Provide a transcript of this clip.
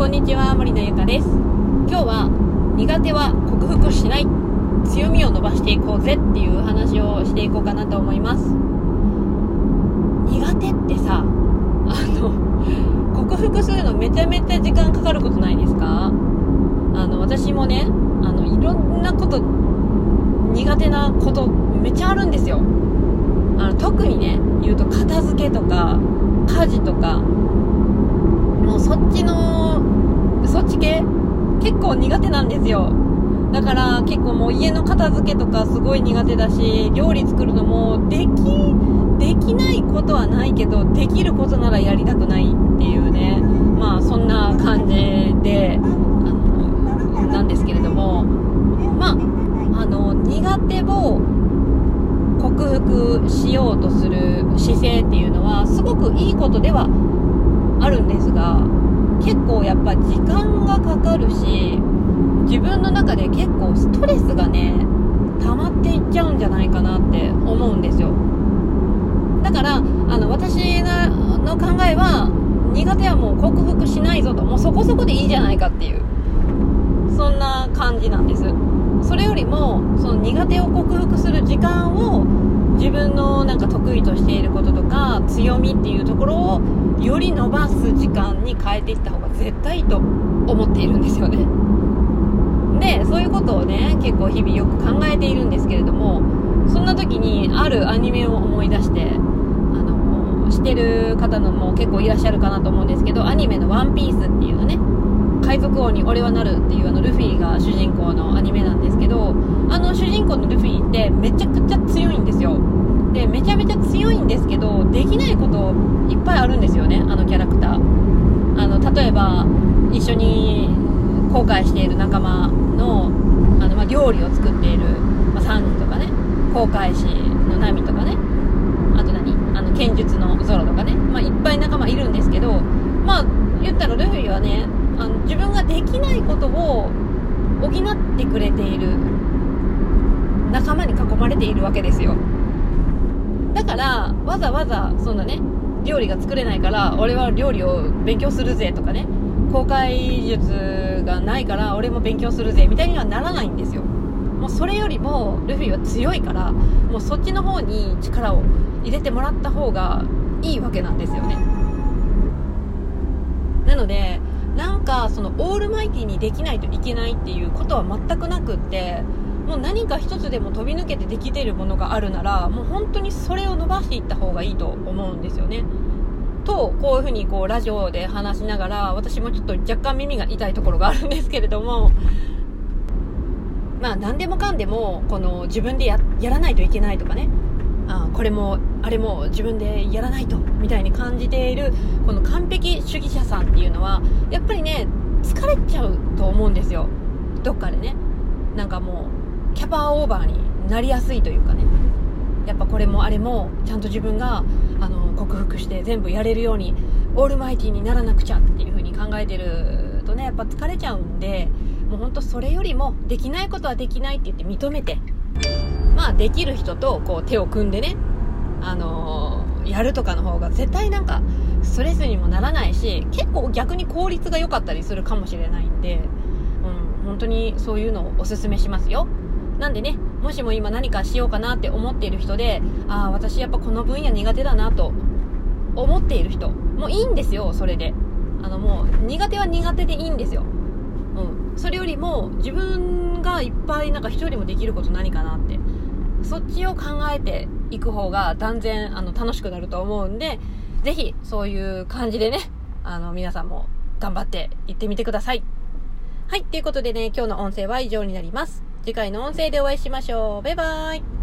こんにちは森田ゆかです。今日は苦手は克服しない。強みを伸ばしていこうぜっていう話をしていこうかなと思います。苦手ってさあの克服するのめちゃめちゃ時間かかることないですか？あの私もねあのいろんなこと苦手なことめっちゃあるんですよ。あの特にね言うと片付けとか家事とかもうそっちのそっち系？結構苦手なんですよ。だから結構もう家の片付けとかすごい苦手だし料理作るのもできできないことはないけどできることならやりたくないっていうね。まあそんな感じでなんですけれども。まああの苦手を克服しようとする姿勢っていうのはすごくいいことではあるんですが結構やっぱ時間がかかるし自分の中で結構ストレスがね溜まっていっちゃうんじゃないかなって思うんですよ。だからあの私の考えは苦手はもう克服しないぞと。もうそこそこでいいじゃないかっていうそんな感じなんです。それよりもその苦手を克服する時間を自分のなんか得意としていることとか強みっていうところをより伸ばす時間に変えていった方が絶対いいと思っているんですよね。でそういうことをね結構日々よく考えているんですけれどもそんな時にあるアニメを思い出してあのしてる方のも結構いらっしゃるかなと思うんですけどアニメの「ワンピースっていうのね。海賊王に俺はなるっていうあのルフィが主人公のアニメなんですけどあの主人公のルフィってめちゃくちゃ強いんですよ。でめちゃめちゃ強いんですけどできないこといっぱいあるんですよねあのキャラクター。あの例えば一緒に後悔している仲間のあの、まあ、料理を作っている、まあ、サンジとかね航海士のナミとかねあと何あの剣術のゾロとかね、まあ、いっぱい仲間いるんですけどまあ言ったらルフィはねあの自分ができないことを補ってくれている仲間に囲まれているわけですよ。だからわざわざそんなね料理が作れないから俺は料理を勉強するぜとかね公開術がないから俺も勉強するぜみたいにはならないんですよ。もうそれよりもルフィは強いからもうそっちの方に力を入れてもらった方がいいわけなんですよね。なのでなんかそのオールマイティにできないといけないっていうことは全くなくってもう何か一つでも飛び抜けてできてるものがあるならもう本当にそれを伸ばしていった方がいいと思うんですよね。とこういうふうにこうラジオで話しながら私もちょっと若干耳が痛いところがあるんですけれどもまあ何でもかんでもこの自分でやらないといけないとかね。あこれもあれも自分でやらないとみたいに感じているこの完璧主義者さんっていうのはやっぱりね疲れちゃうと思うんですよ。どっかでね。なんかもうキャパオーバーになりやすいというかね。やっぱこれもあれもちゃんと自分があの克服して全部やれるようにオールマイティーにならなくちゃっていう風に考えてるとねやっぱ疲れちゃうんでもうほんとそれよりもできないことはできないって言って認めて。まあできる人とこう手を組んでねあのー、やるとかの方が絶対なんかストレスにもならないし結構逆に効率が良かったりするかもしれないんで、うん、本当にそういうのをおすすめしますよ。なんでねもしも今何かしようかなって思っている人でああ私やっぱこの分野苦手だなと思っている人もういいんですよそれで。あのもう苦手は苦手でいいんですよ、うん、それよりも自分がいっぱいなんか一人でもできること何かなって。そっちを考えていく方が断然あの楽しくなると思うんでぜひそういう感じでねあの皆さんも頑張って行ってみてくださいはいということでね今日の音声は以上になります次回の音声でお会いしましょう。バイバーイ。